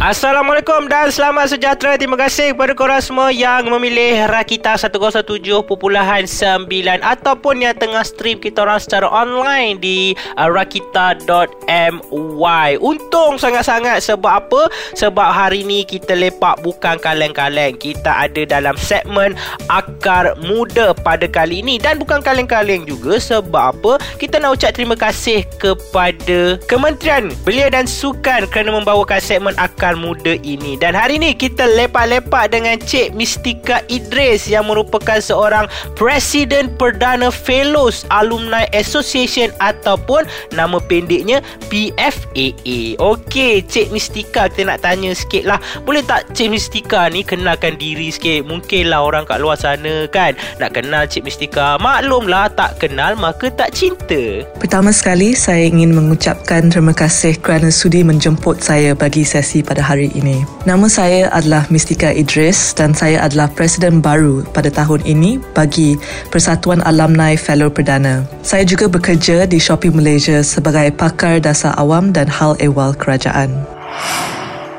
Assalamualaikum dan selamat sejahtera. Terima kasih kepada korang semua yang memilih Rakita 107.9 ataupun yang tengah stream kita orang secara online di uh, rakita.my. Untung sangat-sangat sebab apa? Sebab hari ni kita lepak bukan kaleng-kaleng. Kita ada dalam segmen Akar Muda pada kali ini dan bukan kaleng-kaleng juga sebab apa? Kita nak ucap terima kasih kepada Kementerian Belia dan Sukan kerana membawakan segmen Akar Akar Muda ini. Dan hari ini kita lepak-lepak dengan Cik Mistika Idris yang merupakan seorang Presiden Perdana Fellows Alumni Association ataupun nama pendeknya PFAA. Okey, Cik Mistika kita nak tanya sikit lah. Boleh tak Cik Mistika ni kenalkan diri sikit? Mungkinlah orang kat luar sana kan nak kenal Cik Mistika. Maklumlah tak kenal maka tak cinta. Pertama sekali saya ingin mengucapkan terima kasih kerana sudi menjemput saya bagi sesi pada pada hari ini. Nama saya adalah Mistika Idris dan saya adalah Presiden baru pada tahun ini bagi Persatuan Alumni Fellow Perdana. Saya juga bekerja di Shopee Malaysia sebagai pakar dasar awam dan hal ehwal kerajaan.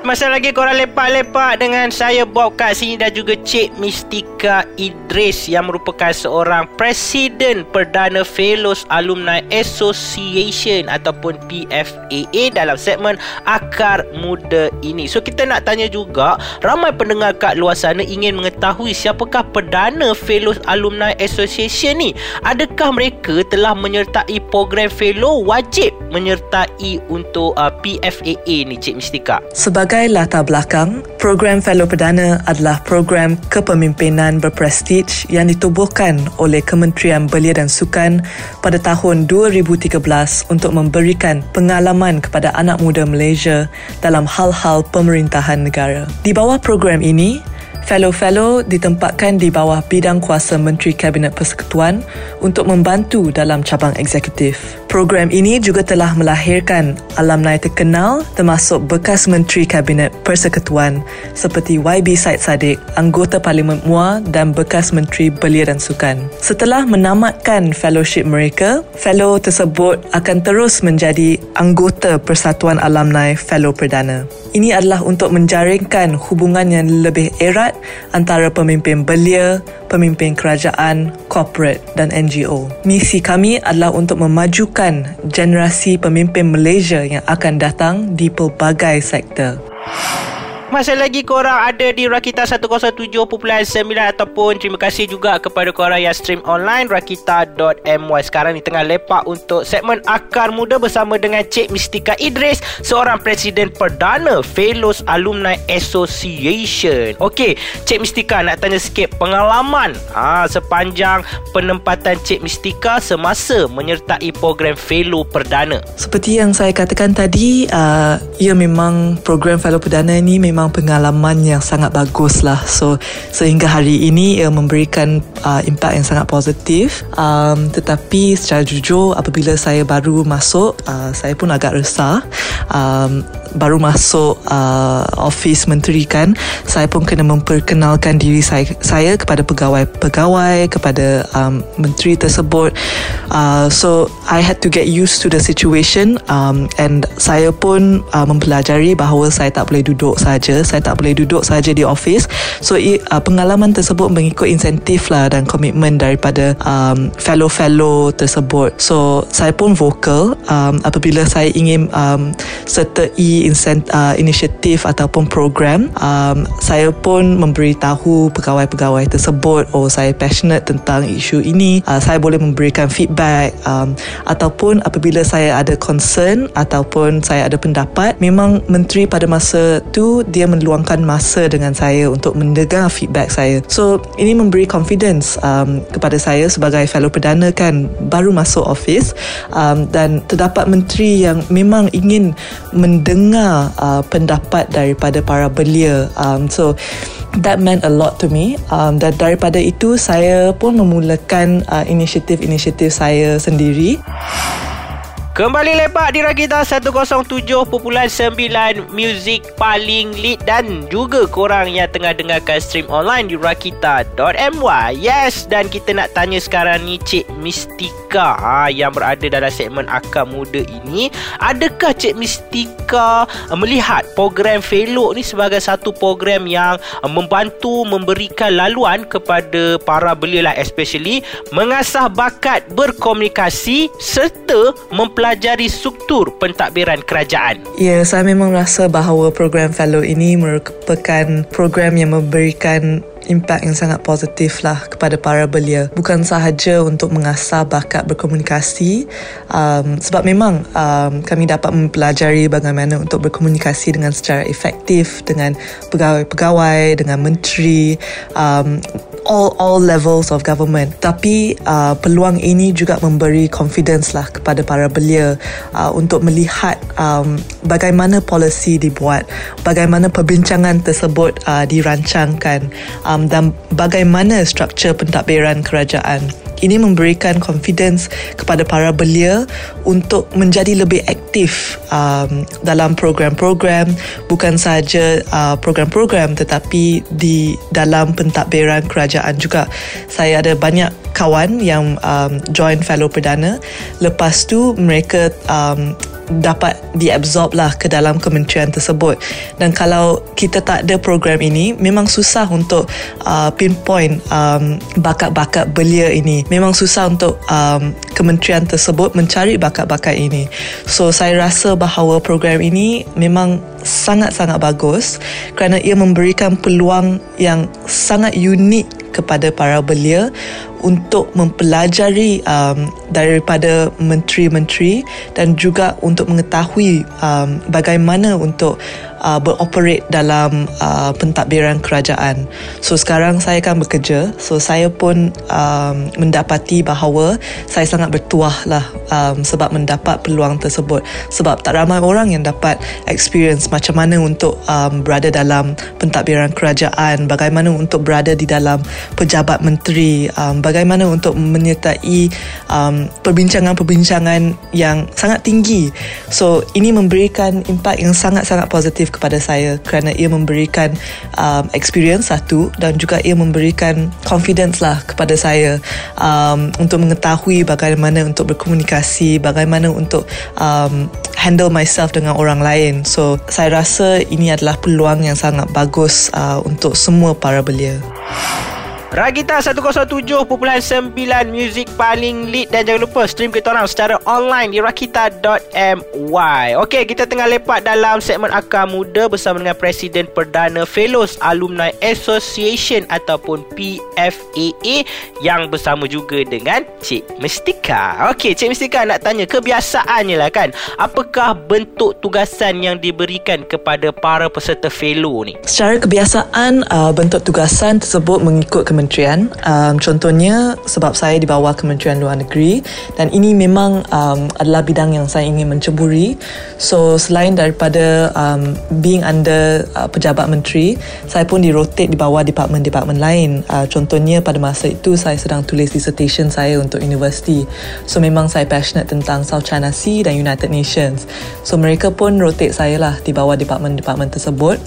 Masa lagi korang lepak-lepak dengan saya Bob kat sini dan juga Cik Mistika Idris yang merupakan seorang Presiden Perdana Fellows Alumni Association ataupun PFAA dalam segmen Akar Muda ini. So kita nak tanya juga ramai pendengar kat luar sana ingin mengetahui siapakah Perdana Fellows Alumni Association ni. Adakah mereka telah menyertai program fellow wajib menyertai untuk uh, PFAA ni Cik Mistika? Sebagai Sebagai latar belakang, program Fellow Perdana adalah program kepemimpinan berprestij yang ditubuhkan oleh Kementerian Belia dan Sukan pada tahun 2013 untuk memberikan pengalaman kepada anak muda Malaysia dalam hal-hal pemerintahan negara. Di bawah program ini, Fellow-fellow ditempatkan di bawah bidang kuasa Menteri Kabinet Persekutuan untuk membantu dalam cabang eksekutif. Program ini juga telah melahirkan alumni terkenal termasuk bekas Menteri Kabinet Persekutuan seperti YB Said Saddiq, anggota Parlimen MUA dan bekas Menteri Belia dan Sukan. Setelah menamatkan fellowship mereka, fellow tersebut akan terus menjadi anggota Persatuan Alumni Fellow Perdana. Ini adalah untuk menjaringkan hubungan yang lebih erat antara pemimpin belia, pemimpin kerajaan, corporate dan NGO. Misi kami adalah untuk memajukan generasi pemimpin Malaysia yang akan datang di pelbagai sektor. Masa lagi korang ada di Rakita 107.9 ataupun terima kasih juga kepada korang yang stream online rakita.my. Sekarang ni tengah lepak untuk segmen Akar Muda bersama dengan Cik Mistika Idris, seorang Presiden Perdana Fellows Alumni Association. Okey, Cik Mistika nak tanya sikit pengalaman ha, sepanjang penempatan Cik Mistika semasa menyertai program Fellow Perdana. Seperti yang saya katakan tadi, uh, ia memang program Fellow Perdana ini memang memang pengalaman yang sangat bagus lah. So sehingga hari ini ia memberikan uh, impact yang sangat positif. Um, tetapi secara jujur apabila saya baru masuk, uh, saya pun agak resah. Um, baru masuk uh, office menteri kan saya pun kena memperkenalkan diri saya saya kepada pegawai-pegawai kepada um, menteri tersebut. Uh, so I had to get used to the situation um, and saya pun uh, mempelajari bahawa saya tak boleh duduk saja. Saya tak boleh duduk saja di office so uh, pengalaman tersebut mengikut insentif lah dan komitmen daripada um, fellow-fellow tersebut. So saya pun vokal um, apabila saya ingin um, sertai incent, uh, inisiatif ataupun program um, saya pun memberitahu pegawai-pegawai tersebut oh saya passionate tentang isu ini. Uh, saya boleh memberikan feedback. Um, ataupun apabila saya ada concern ataupun saya ada pendapat memang menteri pada masa tu dia meluangkan masa dengan saya untuk mendengar feedback saya. So ini memberi confidence um, kepada saya sebagai fellow perdana kan baru masuk office. Um, dan terdapat menteri yang memang ingin mendengar dengar uh, pendapat daripada para belia. Um, so that meant a lot to me. Um, dan daripada itu saya pun memulakan uh, inisiatif-inisiatif saya sendiri. Kembali lepak di Rakita 107.9 Muzik paling lead Dan juga korang yang tengah dengarkan stream online di Rakita.my Yes Dan kita nak tanya sekarang ni Cik Mistika ha, Yang berada dalam segmen Akar Muda ini. Adakah Cik Mistika uh, melihat program Fellow ni sebagai satu program yang uh, Membantu memberikan laluan kepada para belia lah Especially mengasah bakat berkomunikasi Serta mempelajari mempelajari struktur pentadbiran kerajaan. Ya, saya memang rasa bahawa program fellow ini merupakan program yang memberikan impak yang sangat positif lah kepada para belia bukan sahaja untuk mengasah bakat berkomunikasi um, sebab memang um, kami dapat mempelajari bagaimana untuk berkomunikasi dengan secara efektif dengan pegawai-pegawai dengan menteri um, all all levels of government. Tapi uh, peluang ini juga memberi confidence lah kepada para belia uh, untuk melihat um, bagaimana polisi dibuat bagaimana perbincangan tersebut uh, dirancangkan um, dan bagaimana struktur pentadbiran kerajaan ini memberikan confidence kepada para belia untuk menjadi lebih aktif um, dalam program-program bukan sahaja uh, program-program tetapi di dalam pentadbiran kerajaan juga. Saya ada banyak kawan yang um, join fellow perdana. Lepas tu mereka um, dapat diabsorb lah ke dalam kementerian tersebut. Dan kalau kita tak ada program ini memang susah untuk uh, pinpoint um, bakat-bakat belia ini. Memang susah untuk um, kementerian tersebut mencari bakat-bakat ini. So saya rasa bahawa program ini memang sangat-sangat bagus kerana ia memberikan peluang yang sangat unik kepada para belia untuk mempelajari um, daripada menteri-menteri dan juga untuk mengetahui um, bagaimana untuk uh, beroperate dalam uh, pentadbiran kerajaan. So sekarang saya akan bekerja. So saya pun um, mendapati bahawa saya sangat bertuah lah um, sebab mendapat peluang tersebut. Sebab tak ramai orang yang dapat experience macam mana untuk um, berada dalam pentadbiran kerajaan, bagaimana untuk berada di dalam pejabat menteri, um, bagaimana untuk menyertai um, perbincangan-perbincangan yang sangat tinggi. So ini memberikan impak yang sangat-sangat positif kepada saya kerana ia memberikan um, experience satu dan juga ia memberikan confidence lah kepada saya um, untuk mengetahui bagaimana untuk berkomunikasi, bagaimana untuk um, handle myself dengan orang lain. So saya rasa ini adalah peluang yang sangat bagus uh, untuk semua para belia. Ragita 107.9 Music paling lead Dan jangan lupa stream kita orang secara online Di rakita.my Okey, kita tengah lepak dalam segmen Akar Muda Bersama dengan Presiden Perdana Fellows Alumni Association Ataupun PFAA Yang bersama juga dengan Cik Mestika Okey, Cik Mestika nak tanya Kebiasaannya lah kan Apakah bentuk tugasan yang diberikan Kepada para peserta fellow ni? Secara kebiasaan uh, Bentuk tugasan tersebut mengikut kementerian kementerian. Um, contohnya sebab saya di bawah kementerian luar negeri dan ini memang um, adalah bidang yang saya ingin menceburi. So selain daripada um, being under uh, pejabat menteri saya pun di-rotate di bawah department-department lain. Uh, contohnya pada masa itu saya sedang tulis dissertation saya untuk universiti. So memang saya passionate tentang South China Sea dan United Nations. So mereka pun rotate saya lah di bawah department-department tersebut.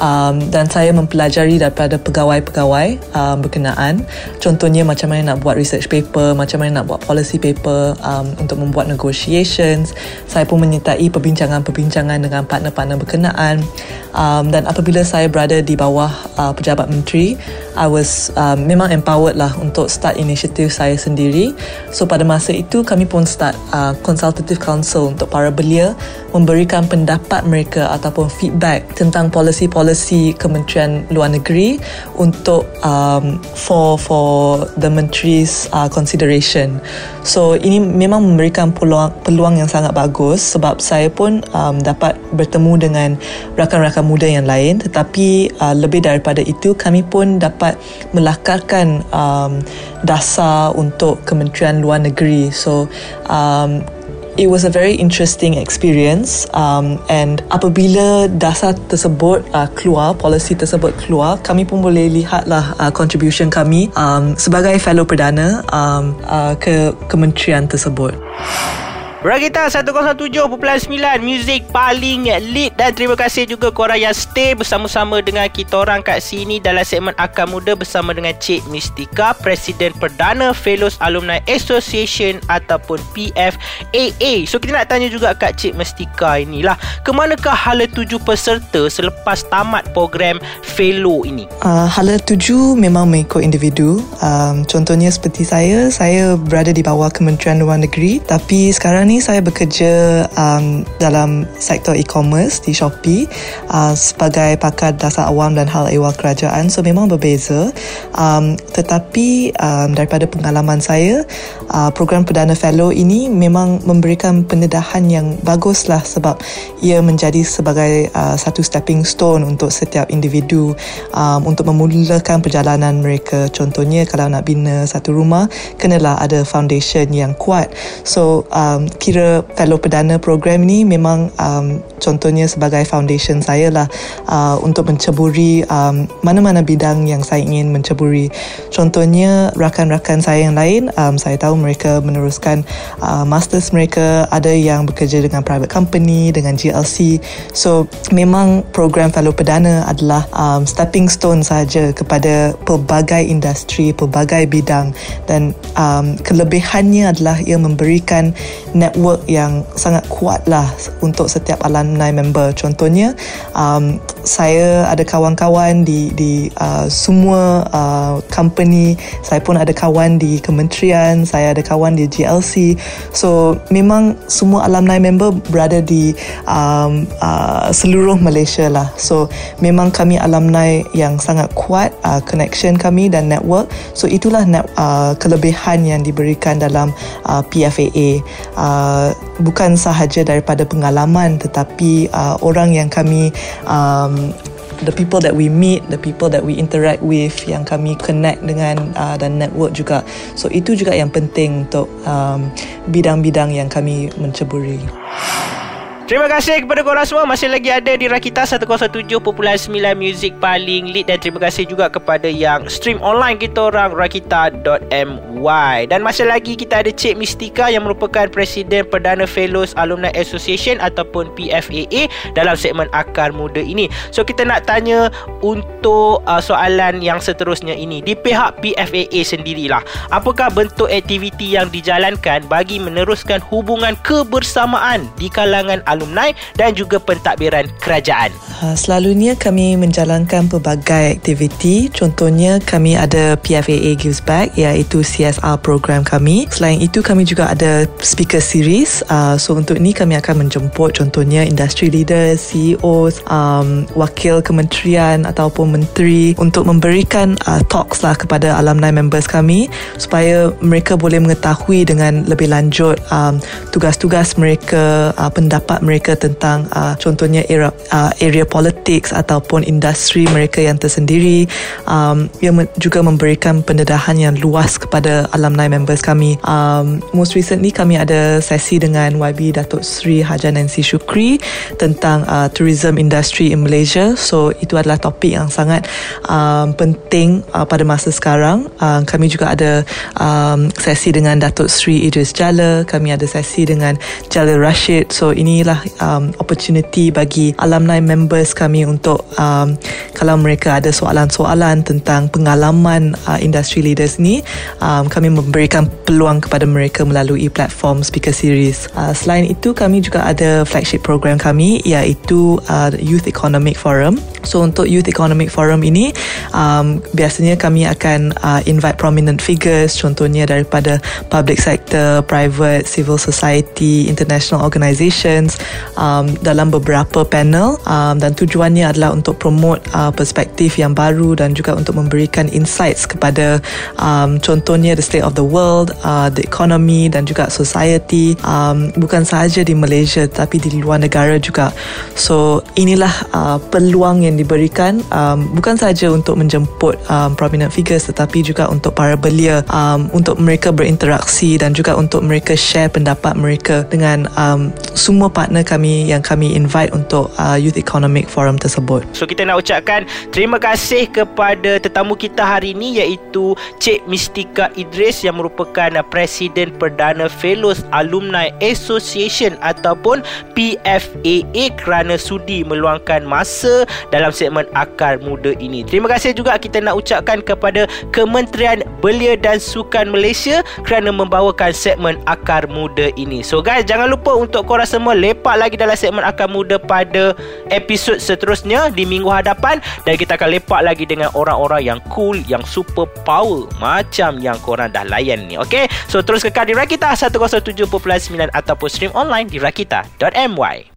Um, dan saya mempelajari daripada pegawai-pegawai um, berkenaan. Contohnya macam mana nak buat research paper macam mana nak buat policy paper um, untuk membuat negotiations. Saya pun menyertai perbincangan-perbincangan dengan partner-partner berkenaan. Um, dan apabila saya berada di bawah uh, pejabat menteri I was um, memang empowered lah untuk start inisiatif saya sendiri. So pada masa itu kami pun start uh, consultative council untuk para belia memberikan pendapat mereka ataupun feedback tentang policy-policy kementerian luar negeri untuk um, for for the menteri's uh, consideration. So ini memang memberikan peluang peluang yang sangat bagus sebab saya pun um, dapat bertemu dengan rakan-rakan muda yang lain tetapi uh, lebih daripada itu kami pun dapat melakarkan um, dasar untuk Kementerian Luar Negeri. So um, it was a very interesting experience um, and apabila dasar tersebut uh, keluar policy tersebut keluar kami pun boleh lihatlah uh, contribution kami um, sebagai fellow perdana um, uh, ke kementerian tersebut Rakita 107.9 Muzik paling lead Dan terima kasih juga korang yang stay Bersama-sama dengan kita orang kat sini Dalam segmen Akar Muda Bersama dengan Cik Mistika Presiden Perdana Fellows Alumni Association Ataupun PFAA So kita nak tanya juga kat Cik Mistika inilah Kemanakah hala tuju peserta Selepas tamat program Fellow ini? Uh, hala tuju memang mengikut individu. Um, Contohnya seperti saya Saya berada di bawah Kementerian Luar Negeri Tapi sekarang ni saya bekerja um, dalam sektor e-commerce di Shopee uh, sebagai pakar dasar awam dan hal ehwal kerajaan. So memang berbeza. Um, tetapi um, daripada pengalaman saya uh, program Perdana Fellow ini memang memberikan pendedahan yang baguslah sebab ia menjadi sebagai uh, satu stepping stone untuk setiap individu um, untuk memulakan perjalanan mereka. Contohnya kalau nak bina satu rumah kenalah ada foundation yang kuat. So um, kira fellow perdana program ni memang um, contohnya sebagai foundation saya lah uh, untuk menceburi um, mana-mana bidang yang saya ingin menceburi. Contohnya rakan-rakan saya yang lain um, saya tahu mereka meneruskan uh, masters mereka ada yang bekerja dengan private company dengan GLC so memang program fellow perdana adalah um, stepping stone saja kepada pelbagai industri pelbagai bidang. Dan um, kelebihannya adalah ia memberikan network yang sangat kuat lah untuk setiap alumni member. Contohnya, um, saya ada kawan-kawan di di uh, semua uh, company. Saya pun ada kawan di kementerian. Saya ada kawan di GLC. So memang semua alumni member berada di um, uh, seluruh Malaysia lah. So memang kami alumni yang sangat kuat uh, connection kami dan network. So itulah net, uh, kelebihan yang diberikan dalam uh, PFAA. Uh, bukan sahaja daripada pengalaman tetapi uh, orang yang kami um, the people that we meet the people that we interact with yang kami connect dengan uh, dan network juga. So itu juga yang penting untuk um, bidang-bidang yang kami menceburi Terima kasih kepada korang semua. Masih lagi ada di Rakita 107.9 Music paling lead. Dan terima kasih juga kepada yang stream online kita orang Rakita.my Dan masih lagi kita ada Cik Mistika Yang merupakan Presiden Perdana Fellows Alumni Association Ataupun PFAA Dalam segmen Akar Muda ini. So kita nak tanya Untuk uh, soalan yang seterusnya ini. Di pihak PFAA sendirilah Apakah bentuk aktiviti yang dijalankan Bagi meneruskan hubungan kebersamaan Di kalangan alumni alumni dan juga pentadbiran kerajaan. Ha, selalunya kami menjalankan pelbagai aktiviti. Contohnya kami ada PFAA Gives Back iaitu CSR program kami. Selain itu kami juga ada speaker series. Uh, so untuk ini kami akan menjemput contohnya industry leaders, CEOs, um, wakil kementerian ataupun menteri untuk memberikan uh, talks lah kepada alumni members kami supaya mereka boleh mengetahui dengan lebih lanjut um, tugas-tugas mereka, uh, pendapat mereka tentang uh, contohnya era, uh, area politics ataupun industri mereka yang tersendiri um, yang juga memberikan pendedahan yang luas kepada alumni members kami. Um, most recently kami ada sesi dengan YB Datuk Sri Haja Nancy Shukri tentang uh, tourism industry in Malaysia. So itu adalah topik yang sangat um, penting uh, pada masa sekarang. Uh, kami juga ada um, sesi dengan Datuk Sri Idris Jala kami ada sesi dengan Jalil Rashid. So inilah um, opportunity bagi alumni members kami untuk um, kalau mereka ada soalan-soalan tentang pengalaman uh, industry leaders ni um, kami memberikan peluang kepada mereka melalui platform speaker series. Uh, selain itu kami juga ada flagship program kami iaitu uh, Youth Economic Forum. So untuk Youth Economic Forum ini um, biasanya kami akan uh, invite prominent figures contohnya daripada public sector private civil society international organizations um, dalam beberapa panel um, dan tujuannya adalah untuk promote uh, perspektif yang baru dan juga untuk memberikan insights kepada um, contohnya the state of the world, uh, the economy dan juga society um, bukan sahaja di Malaysia tapi di luar negara juga. So inilah uh, peluang yang diberikan um, bukan sahaja untuk menjemput um, prominent figures tetapi juga untuk para belia um, untuk mereka berinteraksi dan juga untuk mereka share pendapat mereka dengan um, semua partner partner kami yang kami invite untuk uh, Youth Economic Forum tersebut. So kita nak ucapkan terima kasih kepada tetamu kita hari ini iaitu Cik Mistika Idris yang merupakan Presiden Perdana Fellows Alumni Association ataupun PFAA kerana sudi meluangkan masa dalam segmen Akar Muda ini. Terima kasih juga kita nak ucapkan kepada Kementerian Belia dan Sukan Malaysia kerana membawakan segmen Akar Muda ini. So guys, jangan lupa untuk korang semua lepak lagi dalam segmen Akar Muda pada episod seterusnya di minggu hadapan dan kita akan lepak lagi dengan orang-orang yang cool, yang super power macam yang korang dah layan ni. Okay? So terus kekal di Rakita 107.9 ataupun stream online di rakita.my.